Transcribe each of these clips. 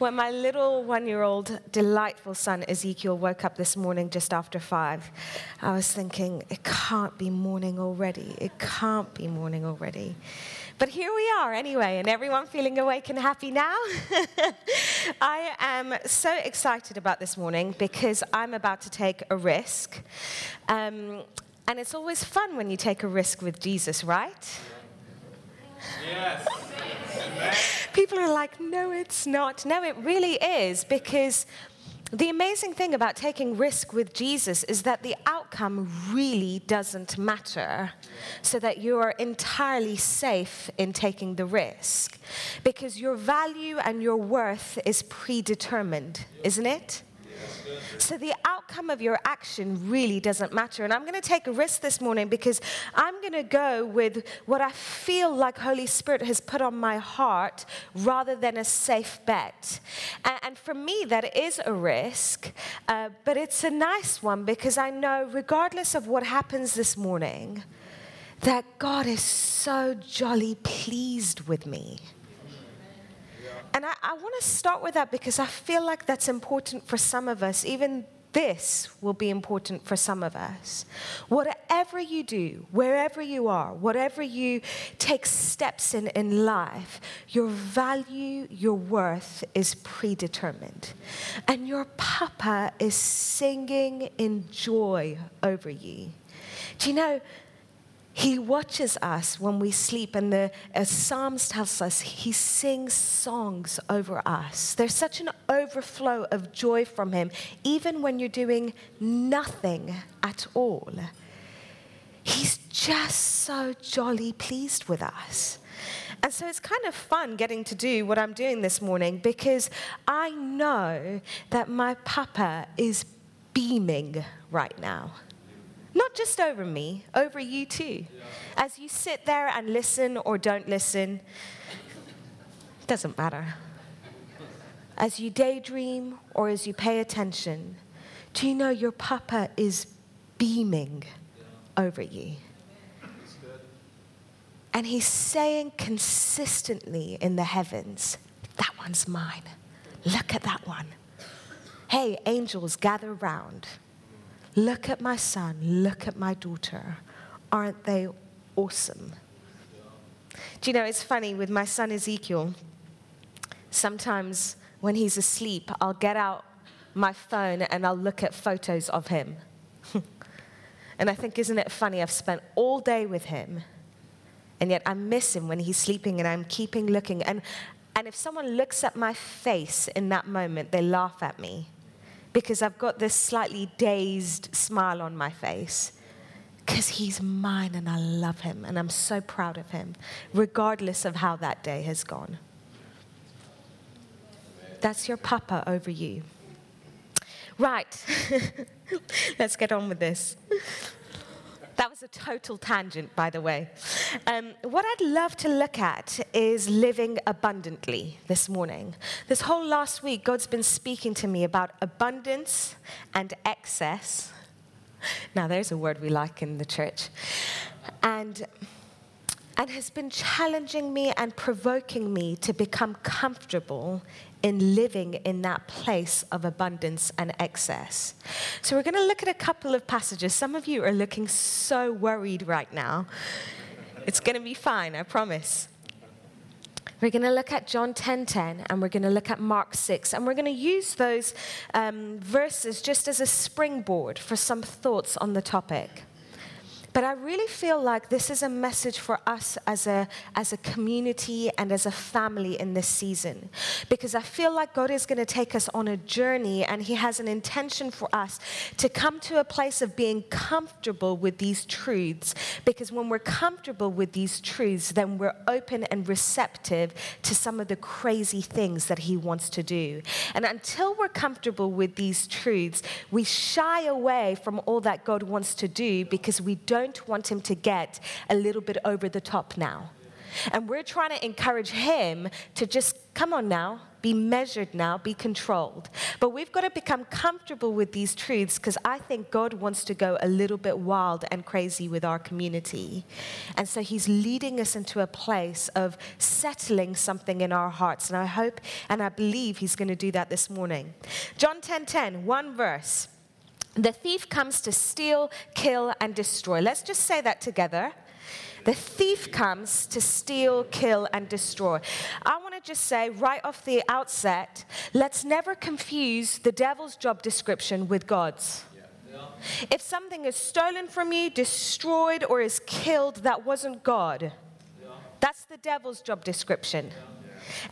When my little one year old, delightful son Ezekiel woke up this morning just after five, I was thinking, it can't be morning already. It can't be morning already. But here we are anyway, and everyone feeling awake and happy now. I am so excited about this morning because I'm about to take a risk. Um, and it's always fun when you take a risk with Jesus, right? Yes. People are like, no, it's not. No, it really is because the amazing thing about taking risk with Jesus is that the outcome really doesn't matter, so that you are entirely safe in taking the risk because your value and your worth is predetermined, isn't it? So the outcome of your action really doesn't matter. And I'm going to take a risk this morning because I'm going to go with what I feel like Holy Spirit has put on my heart rather than a safe bet. And, for me, that is a risk, uh, but it's a nice one because I know, regardless of what happens this morning, that God is so jolly pleased with me. And I, I want to start with that because I feel like that's important for some of us. Even this will be important for some of us. Whatever you do, wherever you are, whatever you take steps in in life, your value, your worth is predetermined. And your papa is singing in joy over you. Do you know? He watches us when we sleep, and the as Psalms tells us he sings songs over us. There's such an overflow of joy from him, even when you're doing nothing at all. He's just so jolly pleased with us. And so it's kind of fun getting to do what I'm doing this morning because I know that my papa is beaming right now. Not just over me, over you too. As you sit there and listen or don't listen, doesn't matter. As you daydream or as you pay attention, do you know your papa is beaming over you? And he's saying consistently in the heavens, That one's mine. Look at that one. Hey, angels, gather round. Look at my son, look at my daughter. Aren't they awesome? Do you know, it's funny with my son Ezekiel, sometimes when he's asleep, I'll get out my phone and I'll look at photos of him. and I think, isn't it funny? I've spent all day with him, and yet I miss him when he's sleeping, and I'm keeping looking. And, and if someone looks at my face in that moment, they laugh at me because I've got this slightly dazed smile on my face. Because he's mine and I love him and I'm so proud of him, regardless of how that day has gone. That's your papa over you. Right, let's get on with this. That was a total tangent, by the way. Um, what I'd love to look at is living abundantly this morning. This whole last week, God's been speaking to me about abundance and excess. Now, there's a word we like in the church. And and has been challenging me and provoking me to become comfortable in living in that place of abundance and excess. So, we're going to look at a couple of passages. Some of you are looking so worried right now. It's going to be fine, I promise. We're going to look at John 10:10 10, 10, and we're going to look at Mark 6 and we're going to use those um, verses just as a springboard for some thoughts on the topic. But I really feel like this is a message for us as a, as a community and as a family in this season. Because I feel like God is going to take us on a journey and He has an intention for us to come to a place of being comfortable with these truths. Because when we're comfortable with these truths, then we're open and receptive to some of the crazy things that He wants to do. And until we're comfortable with these truths, we shy away from all that God wants to do because we don't don't want him to get a little bit over the top now. And we're trying to encourage him to just come on now, be measured now, be controlled. But we've got to become comfortable with these truths because I think God wants to go a little bit wild and crazy with our community. And so He's leading us into a place of settling something in our hearts. And I hope and I believe He's going to do that this morning. John 10 10, one verse. The thief comes to steal, kill, and destroy. Let's just say that together. The thief comes to steal, kill, and destroy. I want to just say right off the outset let's never confuse the devil's job description with God's. If something is stolen from you, destroyed, or is killed, that wasn't God. That's the devil's job description.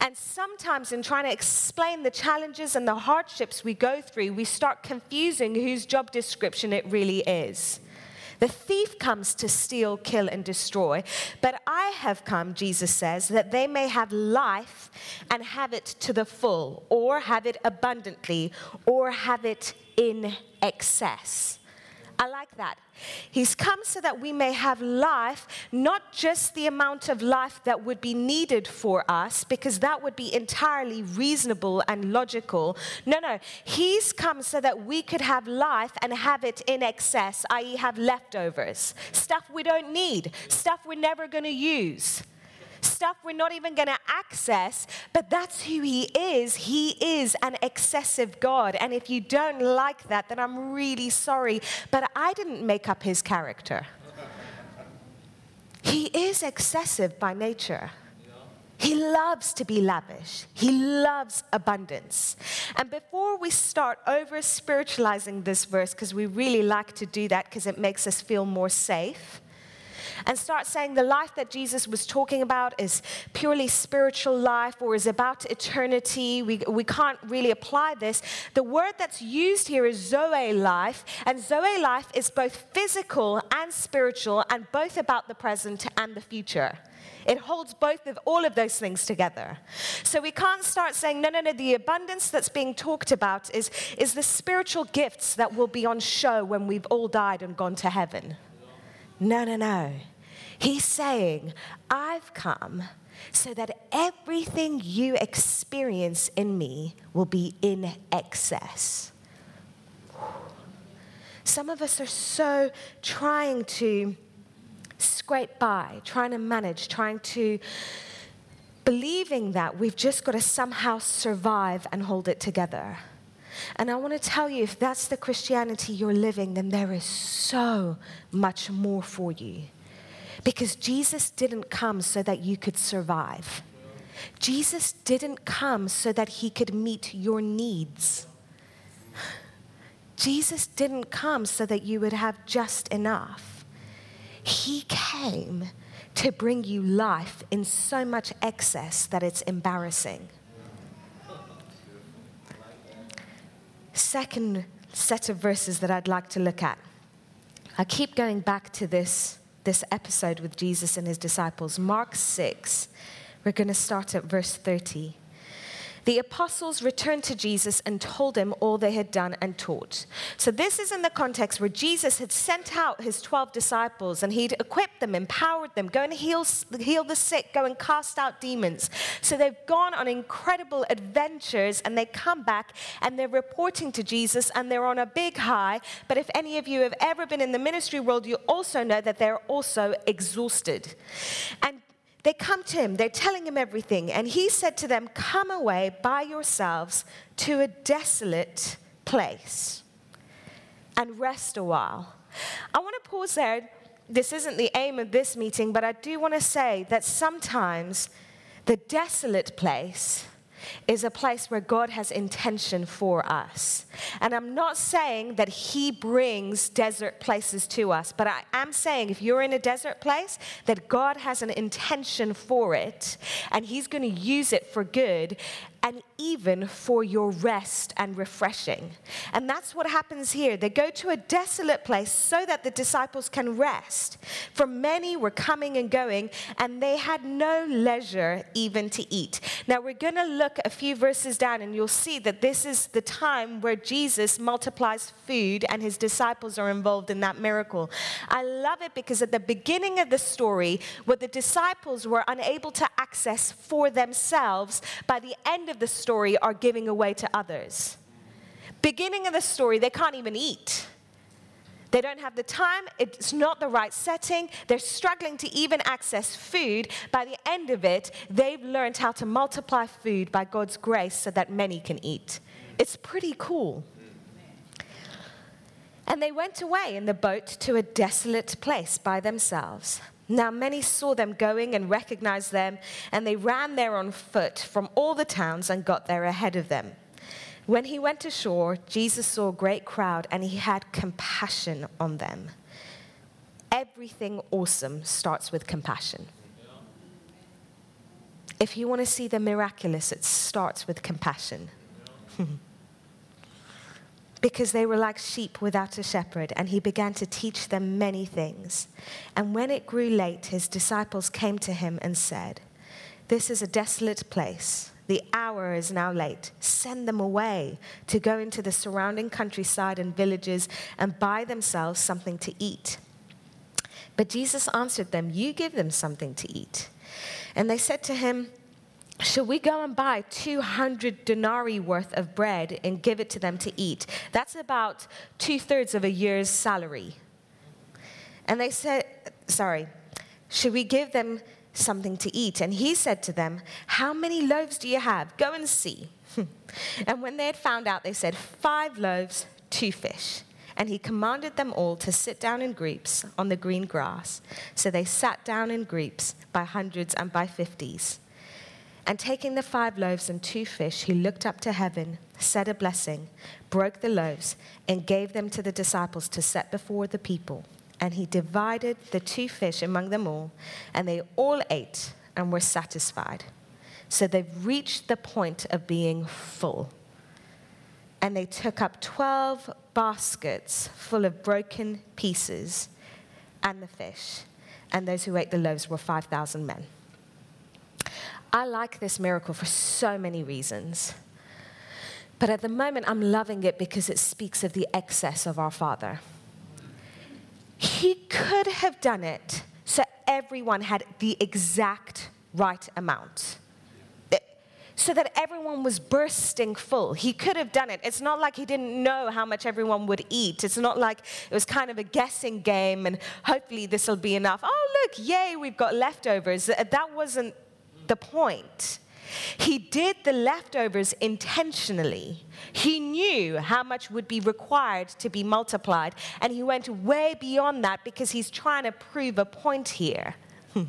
And sometimes, in trying to explain the challenges and the hardships we go through, we start confusing whose job description it really is. The thief comes to steal, kill, and destroy. But I have come, Jesus says, that they may have life and have it to the full, or have it abundantly, or have it in excess. I like that. He's come so that we may have life, not just the amount of life that would be needed for us, because that would be entirely reasonable and logical. No, no. He's come so that we could have life and have it in excess, i.e., have leftovers. Stuff we don't need, stuff we're never going to use stuff we're not even going to access, but that's who He is. He is an excessive God. And if you don't like that, then I'm really sorry. But I didn't make up His character. He is excessive by nature. He loves to be lavish. He loves abundance. And before we start over spiritualizing this verse, because we really like to do that because it makes us feel more safe, and start saying the life that Jesus was talking about is purely spiritual life or is about eternity. We, we can't really apply this. The word that's used here is Zoe life, and Zoe life is both physical and spiritual, and both about the present and the future. It holds both of all of those things together. So we can't start saying, no, no, no, the abundance that's being talked about is, is the spiritual gifts that will be on show when we've all died and gone to heaven. No, no, no. He's saying, I've come so that everything you experience in me will be in excess. Some of us are so trying to scrape by, trying to manage, trying to believing that we've just got to somehow survive and hold it together. And I want to tell you if that's the Christianity you're living, then there is so much more for you. Because Jesus didn't come so that you could survive. Jesus didn't come so that he could meet your needs. Jesus didn't come so that you would have just enough. He came to bring you life in so much excess that it's embarrassing. Second set of verses that I'd like to look at. I keep going back to this this episode with Jesus and his disciples. Mark 6, we're going to start at verse 30. The apostles returned to Jesus and told him all they had done and taught. So, this is in the context where Jesus had sent out his 12 disciples and he'd equipped them, empowered them, go and heal, heal the sick, go and cast out demons. So, they've gone on incredible adventures and they come back and they're reporting to Jesus and they're on a big high. But if any of you have ever been in the ministry world, you also know that they're also exhausted. And they come to him, they're telling him everything. And he said to them, Come away by yourselves to a desolate place and rest a while. I want to pause there. This isn't the aim of this meeting, but I do want to say that sometimes the desolate place is a place where God has intention for us. And I'm not saying that He brings desert places to us, but I am saying if you're in a desert place, that God has an intention for it and He's going to use it for good and even for your rest and refreshing. And that's what happens here. They go to a desolate place so that the disciples can rest. For many were coming and going, and they had no leisure even to eat. Now, we're going to look a few verses down, and you'll see that this is the time where Jesus multiplies food, and his disciples are involved in that miracle. I love it because at the beginning of the story, what the disciples were unable to access for themselves, by the end of the story are giving away to others. Beginning of the story, they can't even eat. They don't have the time, it's not the right setting, they're struggling to even access food. By the end of it, they've learned how to multiply food by God's grace so that many can eat. It's pretty cool. And they went away in the boat to a desolate place by themselves. Now, many saw them going and recognized them, and they ran there on foot from all the towns and got there ahead of them. When he went ashore, Jesus saw a great crowd and he had compassion on them. Everything awesome starts with compassion. If you want to see the miraculous, it starts with compassion. because they were like sheep without a shepherd, and he began to teach them many things. And when it grew late, his disciples came to him and said, This is a desolate place. The hour is now late. Send them away to go into the surrounding countryside and villages and buy themselves something to eat. But Jesus answered them, You give them something to eat. And they said to him, should we go and buy 200 denarii worth of bread and give it to them to eat? That's about two thirds of a year's salary. And they said, Sorry, should we give them something to eat? And he said to them, How many loaves do you have? Go and see. and when they had found out, they said, Five loaves, two fish. And he commanded them all to sit down in groups on the green grass. So they sat down in groups by hundreds and by fifties. And taking the five loaves and two fish, he looked up to heaven, said a blessing, broke the loaves, and gave them to the disciples to set before the people. And he divided the two fish among them all, and they all ate and were satisfied. So they've reached the point of being full. And they took up 12 baskets full of broken pieces and the fish. And those who ate the loaves were 5,000 men. I like this miracle for so many reasons. But at the moment, I'm loving it because it speaks of the excess of our Father. He could have done it so everyone had the exact right amount. So that everyone was bursting full. He could have done it. It's not like he didn't know how much everyone would eat. It's not like it was kind of a guessing game and hopefully this will be enough. Oh, look, yay, we've got leftovers. That wasn't the point. He did the leftovers intentionally. He knew how much would be required to be multiplied, and he went way beyond that because he's trying to prove a point here.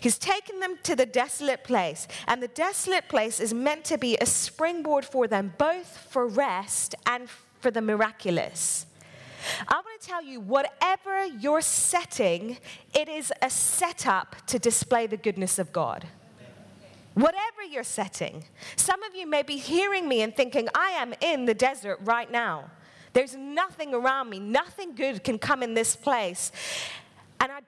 He's taken them to the desolate place, and the desolate place is meant to be a springboard for them, both for rest and for the miraculous. I want to tell you, whatever you're setting, it is a setup to display the goodness of God. Whatever you're setting. Some of you may be hearing me and thinking, I am in the desert right now. There's nothing around me, nothing good can come in this place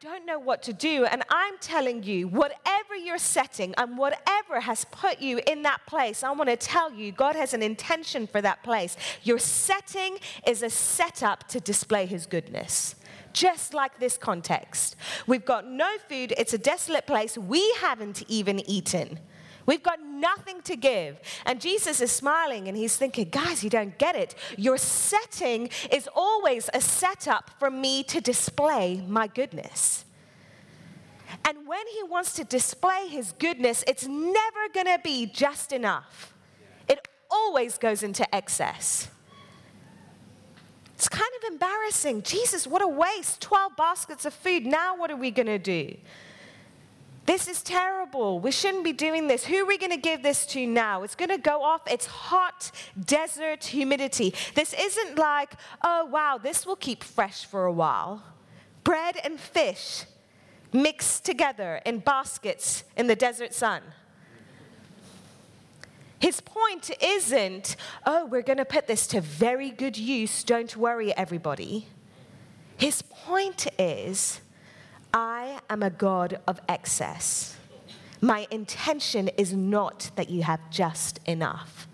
don't know what to do. And I'm telling you, whatever you're setting and whatever has put you in that place, I want to tell you, God has an intention for that place. Your setting is a setup to display His goodness just like this context. We've got no food, it's a desolate place, we haven't even eaten. We've got nothing to give. And Jesus is smiling and he's thinking, guys, you don't get it. Your setting is always a setup for me to display my goodness. And when he wants to display his goodness, it's never going to be just enough, it always goes into excess. It's kind of embarrassing. Jesus, what a waste. 12 baskets of food. Now, what are we going to do? This is terrible. We shouldn't be doing this. Who are we going to give this to now? It's going to go off. It's hot, desert humidity. This isn't like, oh, wow, this will keep fresh for a while. Bread and fish mixed together in baskets in the desert sun. His point isn't, oh, we're going to put this to very good use. Don't worry, everybody. His point is, I am a God of excess. My intention is not that you have just enough.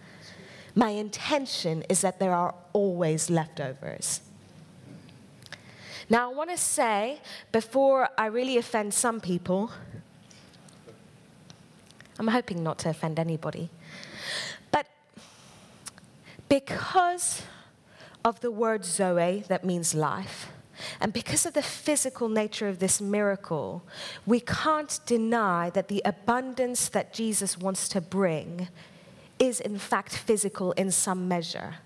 My intention is that there are always leftovers. Now, I want to say, before I really offend some people, I'm hoping not to offend anybody. But because of the word Zoe, that means life, and because of the physical nature of this miracle, we can't deny that the abundance that Jesus wants to bring is, in fact, physical in some measure.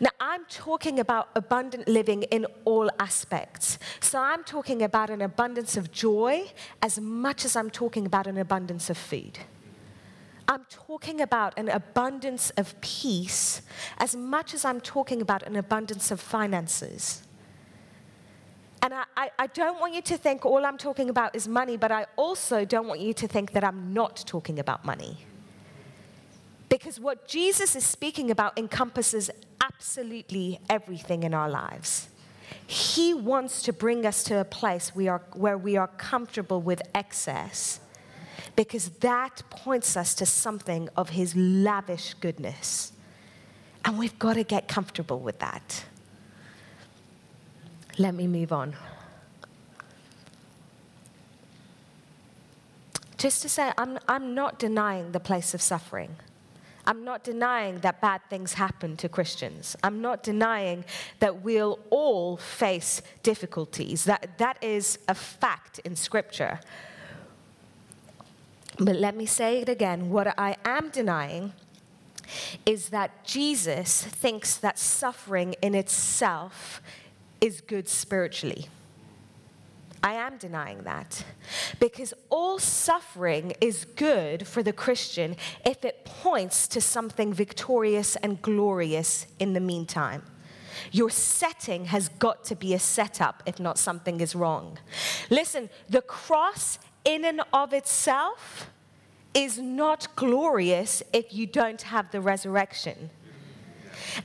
Now, I'm talking about abundant living in all aspects. So, I'm talking about an abundance of joy as much as I'm talking about an abundance of food. I'm talking about an abundance of peace as much as I'm talking about an abundance of finances. And I, I, I, don't want you to think all I'm talking about is money, but I also don't want you to think that I'm not talking about money. Because what Jesus is speaking about encompasses absolutely everything in our lives. He wants to bring us to a place we are, where we are comfortable with excess because that points us to something of His lavish goodness. And we've got to get comfortable with that. Let me move on. Just to say, I'm, I'm not denying the place of suffering. I'm not denying that bad things happen to Christians. I'm not denying that we'll all face difficulties. That, that is a fact in Scripture. But let me say it again what I am denying is that Jesus thinks that suffering in itself is good spiritually. I am denying that. Because all suffering is good for the Christian if it points to something victorious and glorious in the meantime. Your setting has got to be a setup if not something is wrong. Listen, the cross in and of itself is not glorious if you don't have the resurrection.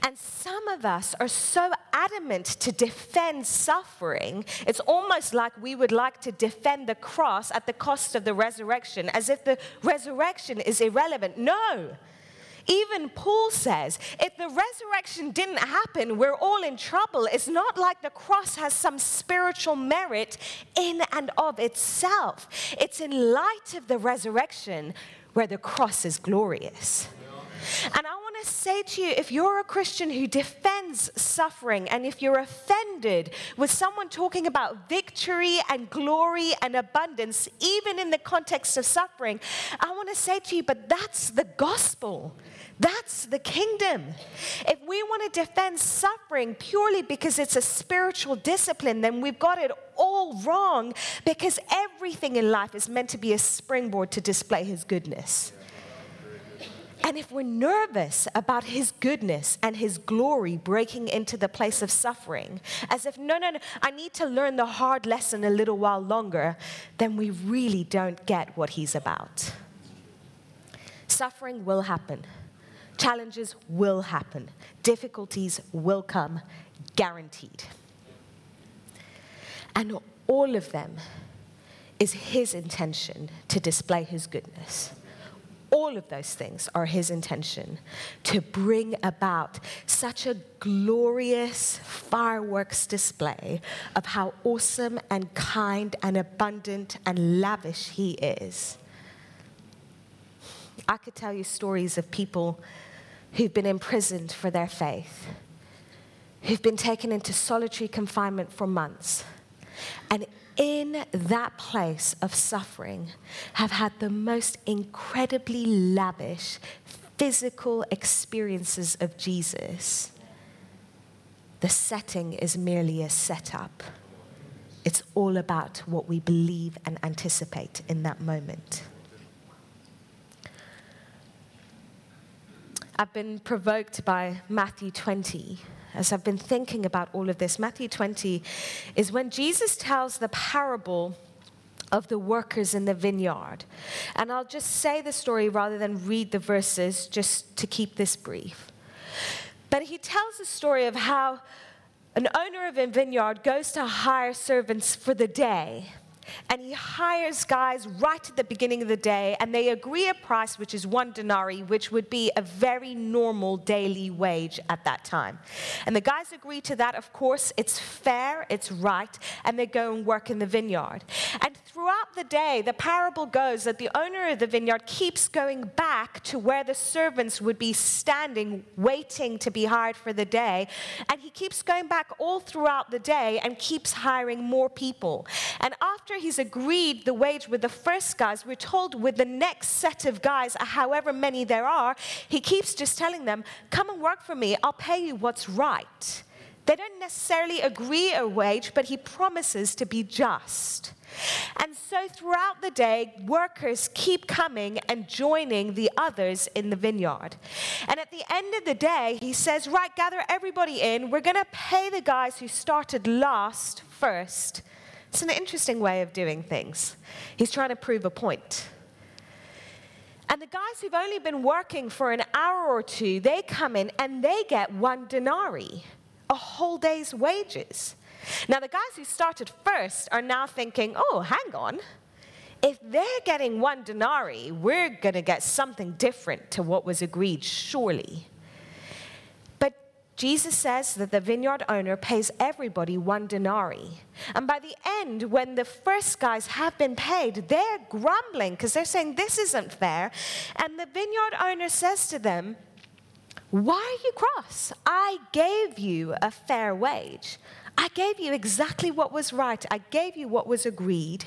And some of us are so adamant to defend suffering, it's almost like we would like to defend the cross at the cost of the resurrection, as if the resurrection is irrelevant. No. Even Paul says, if the resurrection didn't happen, we're all in trouble. It's not like the cross has some spiritual merit in and of itself. It's in light of the resurrection where the cross is glorious. And I want to say to you if you're a Christian who defends suffering and if you're offended with someone talking about victory and glory and abundance, even in the context of suffering, I want to say to you, but that's the gospel. That's the kingdom. If we want to defend suffering purely because it's a spiritual discipline, then we've got it all wrong because everything in life is meant to be a springboard to display His goodness. And if we're nervous about his goodness and his glory breaking into the place of suffering, as if, no, no, no, I need to learn the hard lesson a little while longer, then we really don't get what he's about. Suffering will happen, challenges will happen, difficulties will come, guaranteed. And all of them is his intention to display his goodness all of those things are his intention to bring about such a glorious fireworks display of how awesome and kind and abundant and lavish he is. I could tell you stories of people who've been imprisoned for their faith, who've been taken into solitary confinement for months. And in that place of suffering have had the most incredibly lavish physical experiences of Jesus, the setting is merely a setup. It's all about what we believe and anticipate in that moment. I've been provoked by Matthew 20 as I've been thinking about all of this. Matthew 20 is when Jesus tells the parable of the workers in the vineyard. And I'll just say the story rather than read the verses just to keep this brief. But he tells the story of how an owner of a vineyard goes to hire servants for the day. And he hires guys right at the beginning of the day, and they agree a price which is one denarii, which would be a very normal daily wage at that time. And the guys agree to that, of course, it's fair, it's right, and they go and work in the vineyard. And throughout the day, the parable goes that the owner of the vineyard keeps going back to where the servants would be standing, waiting to be hired for the day, and he keeps going back all throughout the day and keeps hiring more people. And after he's agreed the wage with the first guys, we're told with the next set of guys, however many there are, he keeps just telling them, Come and work for me, I'll pay you what's right. They don't necessarily agree a wage, but he promises to be just. And so throughout the day, workers keep coming and joining the others in the vineyard. And at the end of the day, he says, Right, gather everybody in. We're going to pay the guys who started last first. It's an interesting way of doing things. He's trying to prove a point. And the guys who've only been working for an hour or two, they come in and they get one denarii a whole day's wages. Now, the guys who started first are now thinking, oh, hang on. If they're getting one denarii, we're going to get something different to what was agreed, surely. But Jesus says that the vineyard owner pays everybody one denarii. And by the end, when the first guys have been paid, they're grumbling because they're saying, This isn't fair. And the vineyard owner says to them, why are you cross? I gave you a fair wage. I gave you exactly what was right. I gave you what was agreed.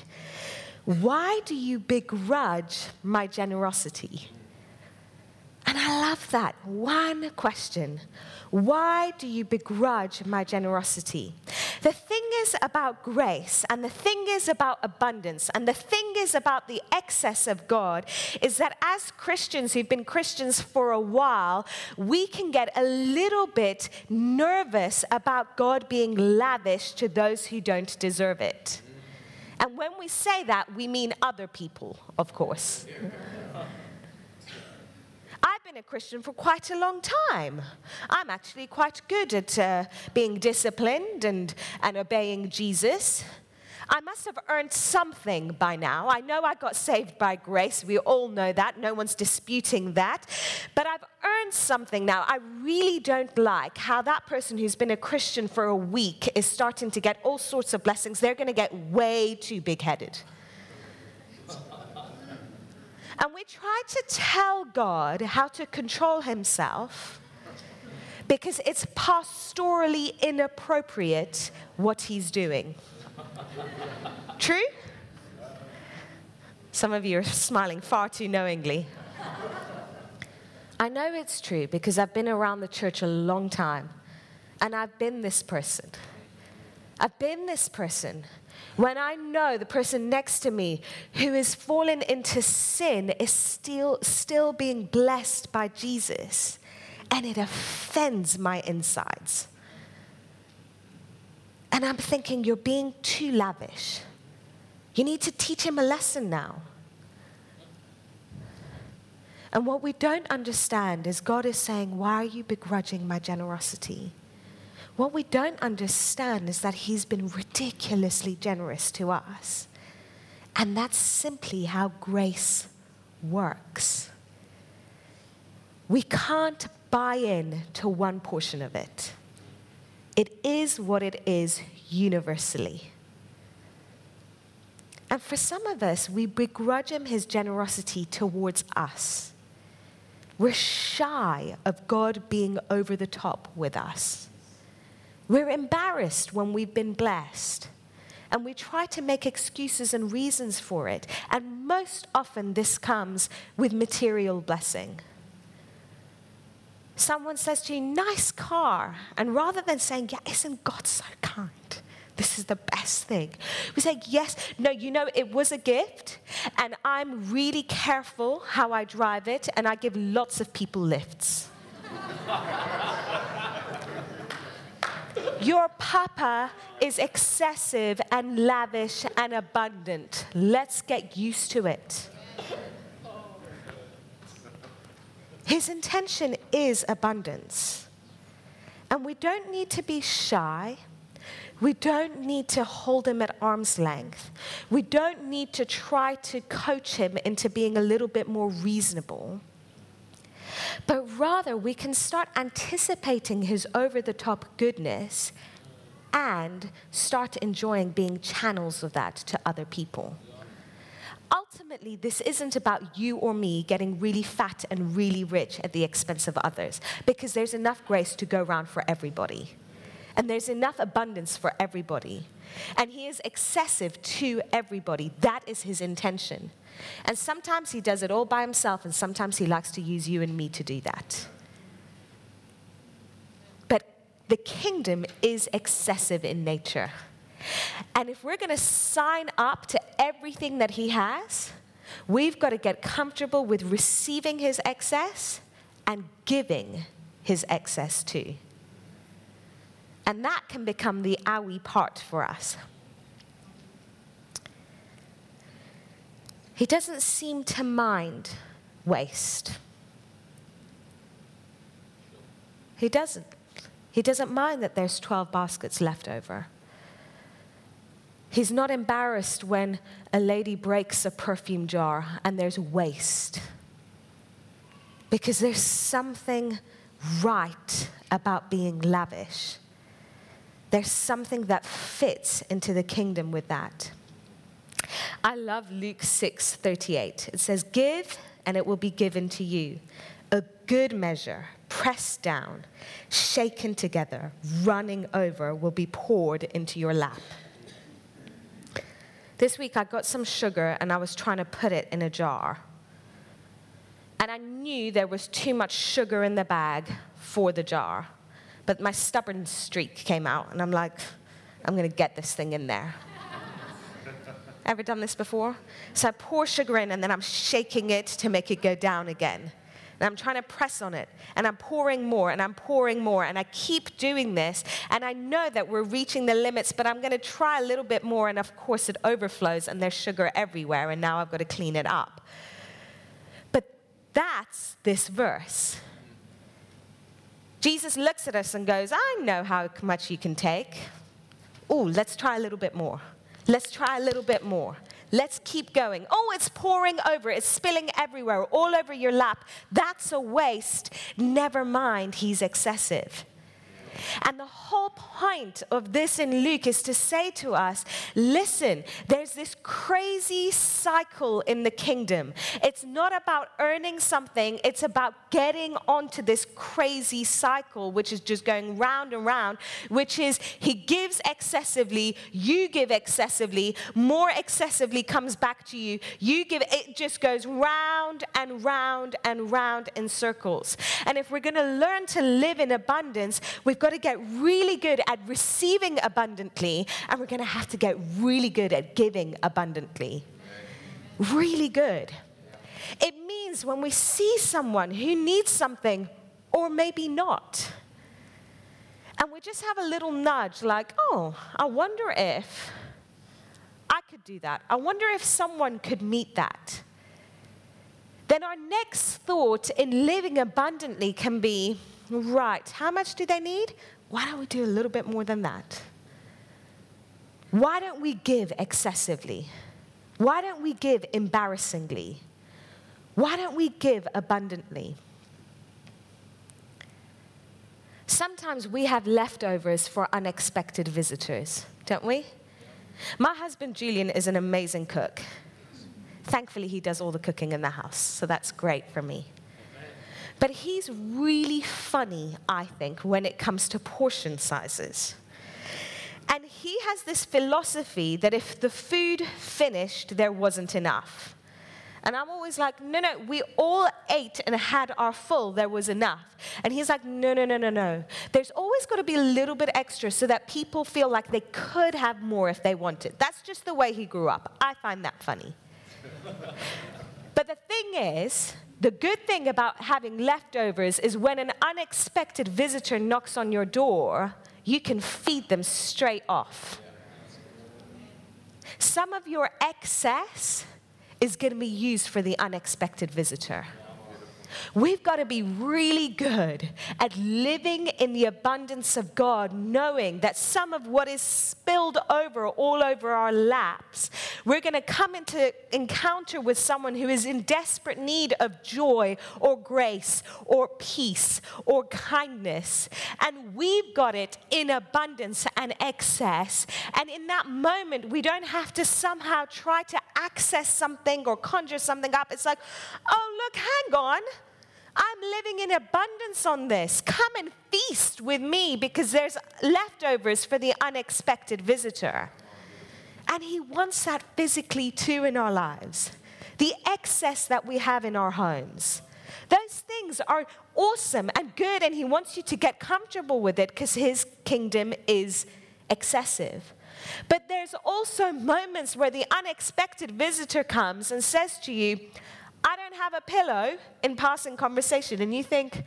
Why do you begrudge my generosity? And I love that. One question Why do you begrudge my generosity? The thing is about grace, and the thing is about abundance, and the thing is about the excess of God is that as Christians who've been Christians for a while, we can get a little bit nervous about God being lavish to those who don't deserve it. And when we say that, we mean other people, of course. Been a Christian for quite a long time. I'm actually quite good at uh, being disciplined and, and obeying Jesus. I must have earned something by now. I know I got saved by grace. We all know that. No one's disputing that. But I've earned something now. I really don't like how that person who's been a Christian for a week is starting to get all sorts of blessings. They're going to get way too big headed. And we try to tell God how to control himself because it's pastorally inappropriate what he's doing. True? Some of you are smiling far too knowingly. I know it's true because I've been around the church a long time and I've been this person. I've been this person when I know the person next to me who has fallen into sin is still, still being blessed by Jesus, and it offends my insides. And I'm thinking, you're being too lavish. You need to teach him a lesson now. And what we don't understand is God is saying, Why are you begrudging my generosity? What we don't understand is that He's been ridiculously generous to us. And that's simply how grace works. We can't buy in to one portion of it. It is what it is universally. And for some of us, we begrudge him his generosity towards us. We're shy of God being over the top with us. We're embarrassed when we've been blessed. And we try to make excuses and reasons for it. And most often, this comes with material blessing. Someone says to you, nice car. And rather than saying, yeah, isn't God so kind? This is the best thing. We say, yes, no, you know, it was a gift, and I'm really careful how I drive it, and I give lots of people lifts. Your papa is excessive and lavish and abundant. Let's get used to it. His intention is abundance. And we don't need to be shy. We don't need to hold him at arm's length. We don't need to try to coach him into being a little bit more reasonable. But rather, we can start anticipating his over the top goodness and start enjoying being channels of that to other people. Ultimately, this isn't about you or me getting really fat and really rich at the expense of others, because there's enough grace to go around for everybody. And there's enough abundance for everybody. And he is excessive to everybody. That is his intention. And sometimes he does it all by himself, and sometimes he likes to use you and me to do that. But the kingdom is excessive in nature. And if we're going to sign up to everything that he has, we've got to get comfortable with receiving his excess and giving his excess too. And that can become the owie part for us. He doesn't seem to mind waste. He doesn't. He doesn't mind that there's 12 baskets left over. He's not embarrassed when a lady breaks a perfume jar and there's waste. Because there's something right about being lavish. There's something that fits into the kingdom with that. I love Luke 6 38. It says, Give, and it will be given to you. A good measure, pressed down, shaken together, running over, will be poured into your lap. This week I got some sugar and I was trying to put it in a jar. And I knew there was too much sugar in the bag for the jar. But my stubborn streak came out, and I'm like, I'm going to get this thing in there. Ever done this before? So I pour sugar in, and then I'm shaking it to make it go down again. And I'm trying to press on it, and I'm pouring more, and I'm pouring more, and I keep doing this. And I know that we're reaching the limits, but I'm going to try a little bit more, and of course it overflows, and there's sugar everywhere, and now I've got to clean it up. But that's this verse. Jesus looks at us and goes, I know how much you can take. Oh, let's try a little bit more. Let's try a little bit more. Let's keep going. Oh, it's pouring over. It's spilling everywhere, all over your lap. That's a waste. Never mind, he's excessive. And the whole point of this in Luke is to say to us listen, there's this crazy cycle in the kingdom. It's not about earning something, it's about getting onto this crazy cycle, which is just going round and round, which is He gives excessively, you give excessively, more excessively comes back to you. You give, it just goes round and round and round in circles. And if we're going to learn to live in abundance, we've got to get really good at receiving abundantly, and we're going to have to get really good at giving abundantly. Really good. It means when we see someone who needs something, or maybe not, and we just have a little nudge like, oh, I wonder if I could do that. I wonder if someone could meet that. Then our next thought in living abundantly can be, right, how much do they need? why don't we do a little bit more than that? Why don't we give excessively? Why don't we give embarrassingly? Why don't we give abundantly? Sometimes we have leftovers for unexpected visitors, don't we? My husband Julian is an amazing cook. Thankfully, he does all the cooking in the house, so that's great for me. But he's really funny, I think, when it comes to portion sizes. And he has this philosophy that if the food finished, there wasn't enough. And I'm always like, no, no, we all ate and had our full, there was enough. And he's like, no, no, no, no, no. There's always got to be a little bit extra so that people feel like they could have more if they wanted. That's just the way he grew up. I find that funny. but the thing is, the good thing about having leftovers is when an unexpected visitor knocks on your door, you can feed them straight off. Some of your excess is going to be used for the unexpected visitor. We've got to be really good at living in the abundance of God, knowing that some of what is spilled over all over our laps, we're going to come into encounter with someone who is in desperate need of joy or grace or peace or kindness. And we've got it in abundance and excess. And in that moment, we don't have to somehow try to access something or conjure something up. It's like, oh, look, hang on. I'm living in abundance on this. Come and feast with me because there's leftovers for the unexpected visitor. And He wants that physically too in our lives. The excess that we have in our homes. Those things are awesome and good, and He wants you to get comfortable with it because His kingdom is excessive. But there's also moments where the unexpected visitor comes and says to you, I don't have a pillow in passing conversation. And you think,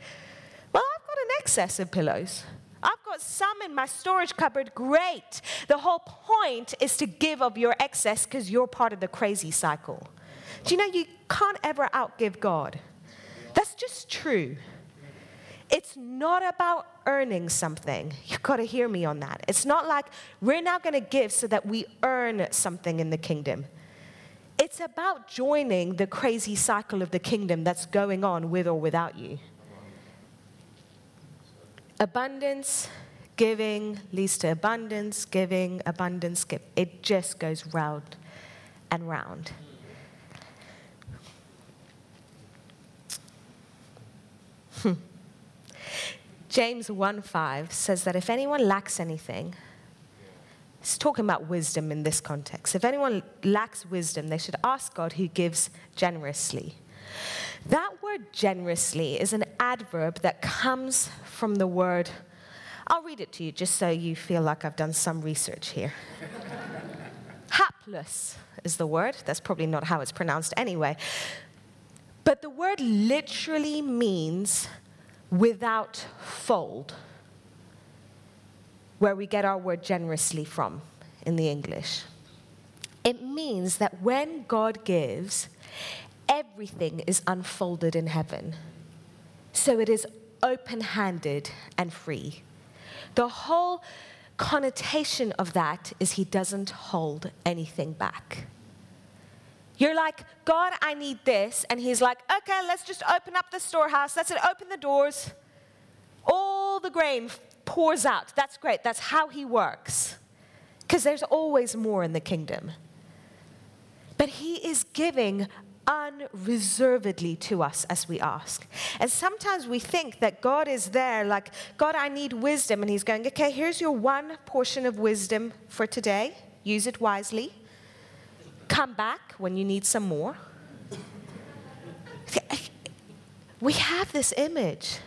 well, I've got an excess of pillows. I've got some in my storage cupboard. Great. The whole point is to give of your excess because you're part of the crazy cycle. Do you know you can't ever outgive God? That's just true. It's not about earning something. You've got to hear me on that. It's not like we're now going to give so that we earn something in the kingdom. It's about joining the crazy cycle of the kingdom that's going on with or without you. Abundance, giving leads to abundance, giving, abundance, give. It just goes round and round. Hmm. James 1:5 says that if anyone lacks anything, it's talking about wisdom in this context. If anyone lacks wisdom, they should ask God who gives generously. That word generously is an adverb that comes from the word, I'll read it to you just so you feel like I've done some research here. Haplos is the word. That's probably not how it's pronounced anyway. But the word literally means without fold where we get our word generously from in the English. It means that when God gives, everything is unfolded in heaven. So it is open handed and free. The whole connotation of that is He doesn't hold anything back. You're like, God, I need this. And He's like, okay, let's just open up the storehouse. Let's open the doors. All the grain pours out. That's great. That's how he works. Because there's always more in the kingdom. But he is giving unreservedly to us as we ask. And sometimes we think that God is there, like, God, I need wisdom. And he's going, okay, here's your one portion of wisdom for today. Use it wisely. Come back when you need some more. We have this image.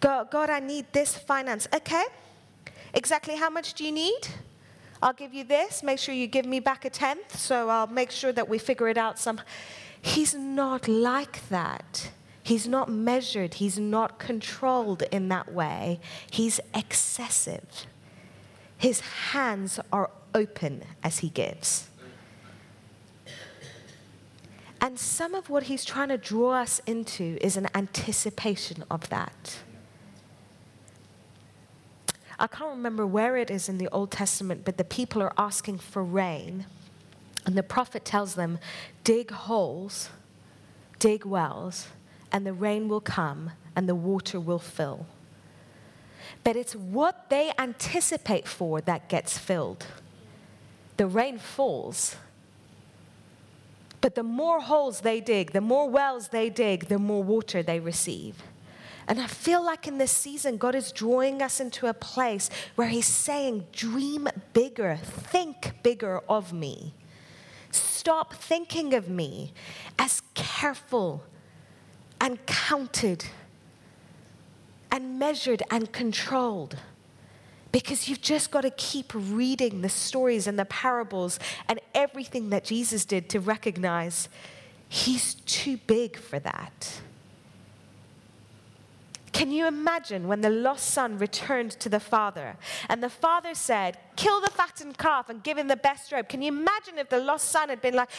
God, God, I need this finance. Okay. Exactly how much do you need? I'll give you this. Make sure you give me back a tenth. So I'll make sure that we figure it out some. He's not like that. He's not measured. He's not controlled in that way. He's excessive. His hands are open as he gives. And some of what he's trying to draw us into is an anticipation of that. I can't remember where it is in the Old Testament, but the people are asking for rain. And the prophet tells them, dig holes, dig wells, and the rain will come and the water will fill. But it's what they anticipate for that gets filled. The rain falls. But the more holes they dig, the more wells they dig, the more water they receive. And I feel like in this season, God is drawing us into a place where He's saying, Dream bigger, think bigger of me. Stop thinking of me as careful and counted and measured and controlled. Because you've just got to keep reading the stories and the parables and everything that Jesus did to recognize He's too big for that. Can you imagine when the lost son returned to the father and the father said, Kill the fattened calf and give him the best robe? Can you imagine if the lost son had been like,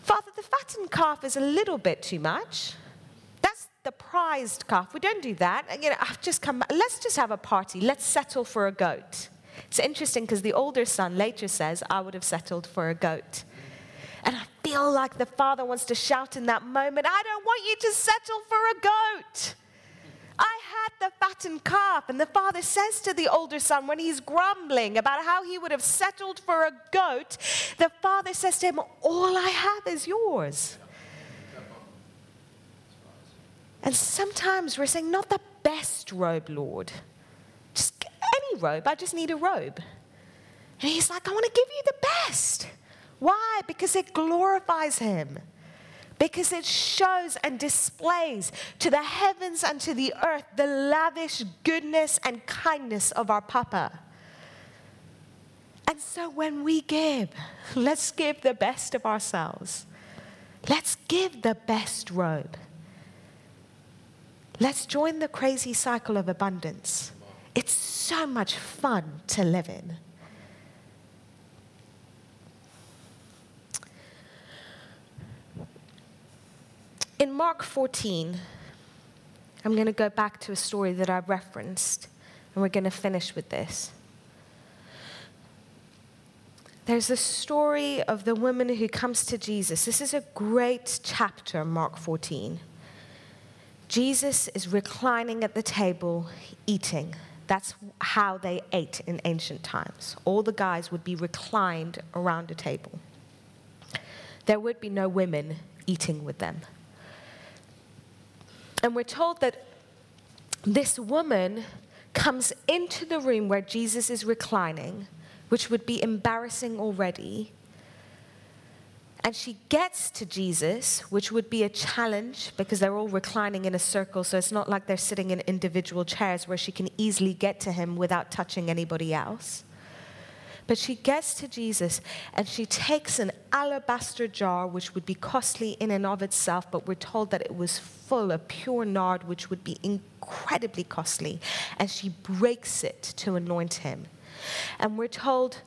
Father, the fattened calf is a little bit too much? That's the prized calf. We don't do that. You know, I've just come, let's just have a party. Let's settle for a goat. It's interesting because the older son later says, I would have settled for a goat. And I feel like the father wants to shout in that moment, I don't want you to settle for a goat. I had the fattened calf. And the father says to the older son, when he's grumbling about how he would have settled for a goat, the father says to him, All I have is yours. And sometimes we're saying, Not the best robe, Lord. Just any robe. I just need a robe. And he's like, I want to give you the best. Why? Because it glorifies him because it shows and displays to the heavens and to the earth the lavish goodness and kindness of our Papa. And so when we give, let's give the best of ourselves. Let's give the best robe. Let's join the crazy cycle of abundance. It's so much fun to live in. In Mark 14, I'm going to go back to a story that I referenced, and we're going to finish with this. There's a story of the woman who comes to Jesus. This is a great chapter, Mark 14. Jesus is reclining at the table, eating. That's how they ate in ancient times. All the guys would be reclined around a table. There would be no women eating with them. And we're told that this woman comes into the room where Jesus is reclining, which would be embarrassing already. And she gets to Jesus, which would be a challenge because they're all reclining in a circle. So it's not like they're sitting in individual chairs where she can easily get to him without touching anybody else. But she gets to Jesus and she takes an alabaster jar, which would be costly in and of itself, but we're told that it was full of pure nard, which would be incredibly costly. And she breaks it to anoint him. And we're told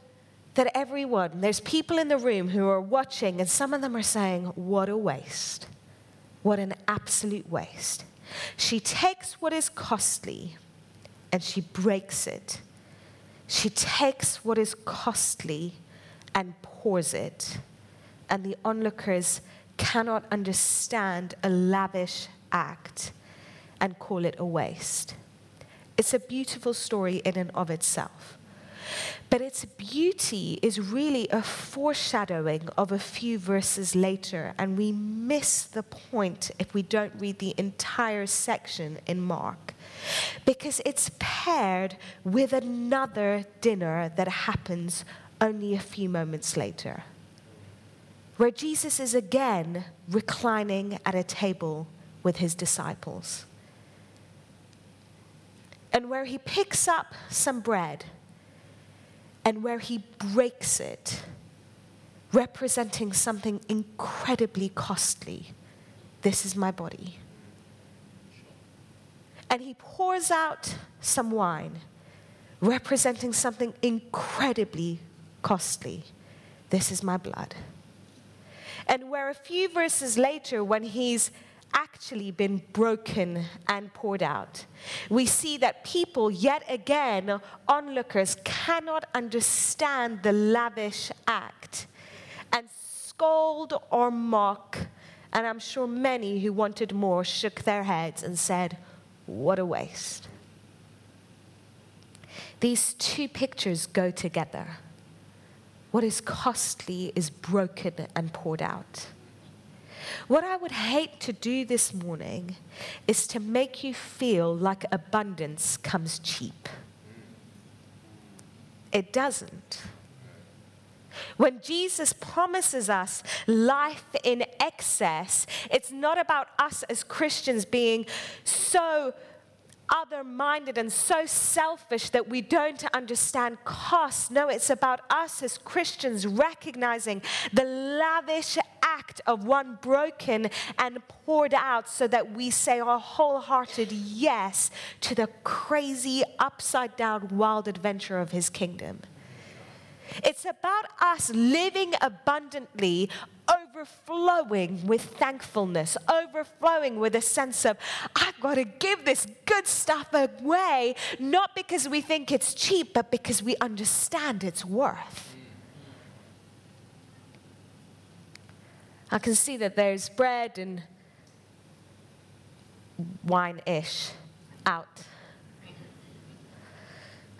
that everyone, there's people in the room who are watching, and some of them are saying, What a waste. What an absolute waste. She takes what is costly and she breaks it she takes what is costly and pours it, and the onlookers cannot understand a lavish act and call it a waste. It's a beautiful story in and of itself. But its beauty is really a foreshadowing of a few verses later, and we miss the point if we don't read the entire section in Mark because it's paired with another dinner that happens only a few moments later, where Jesus is again reclining at a table with his disciples, and where he picks up some bread and where he breaks it, representing something incredibly costly. This is my body and he pours out some wine, representing something incredibly costly. This is my blood. And where a few verses later, when he's actually been broken and poured out. We see that people, yet again, onlookers, cannot understand the lavish act and scold or mock. And I'm sure many who wanted more shook their heads and said, what a waste. These two pictures go together. What is costly is broken and poured out. What I would hate to do this morning is to make you feel like abundance comes cheap. It doesn't. When Jesus promises us life in excess, it's not about us as Christians being so other minded and so selfish that we don't understand cost. No, it's about us as Christians recognizing the lavish act of one broken and poured out so that we say our wholehearted yes to the crazy, upside down, wild adventure of his kingdom. It's about us living abundantly, overflowing with thankfulness, overflowing with a sense of, I've got to give this good stuff away, not because we think it's cheap, but because we understand its worth. I can see that there's bread and wine ish out.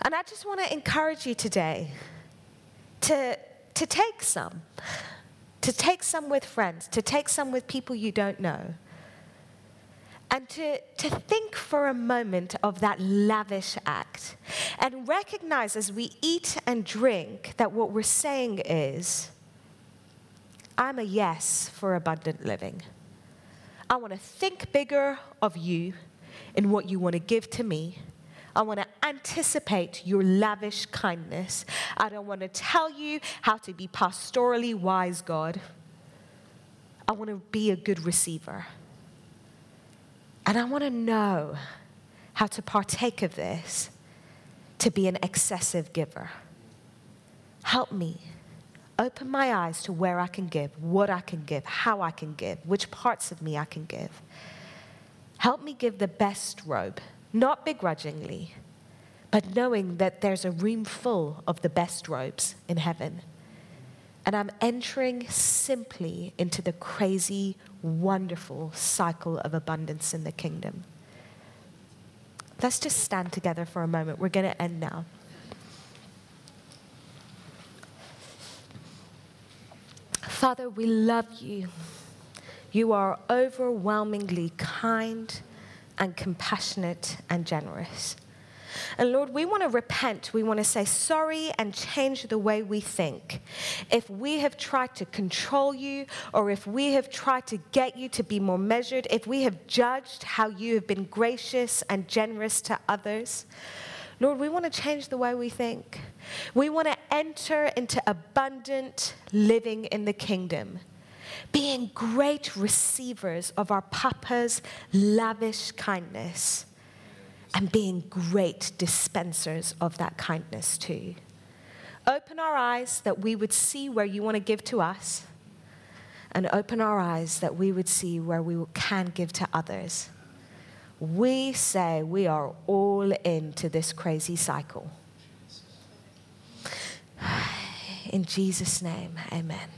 And I just want to encourage you today to, to take some, to take some with friends, to take some with people you don't know. And to, to think for a moment of that lavish act and recognize as we eat and drink that what we're saying is, I'm a yes for abundant living. I want to think bigger of you and what you want to give to me I want to anticipate your lavish kindness. I don't want to tell you how to be pastorally wise, God. I want to be a good receiver. And I want to know how to partake of this to be an excessive giver. Help me. Open my eyes to where I can give, what I can give, how I can give, which parts of me I can give. Help me give the best robe not begrudgingly, but knowing that there's a room full of the best robes in heaven. And I'm entering simply into the crazy, wonderful cycle of abundance in the kingdom. Let's just stand together for a moment. We're going to end now. Father, we love you. You are overwhelmingly kind and compassionate and generous. And Lord, we want to repent. We want to say sorry and change the way we think. If we have tried to control you, or if we have tried to get you to be more measured, if we have judged how you have been gracious and generous to others, Lord, we want to change the way we think. We want to enter into abundant living in the kingdom being great receivers of our Papa's lavish kindness and being great dispensers of that kindness too. Open our eyes that we would see where you want to give to us, and open our eyes that we would see where we can give to others. We say we are all into this crazy cycle. In Jesus' name, amen.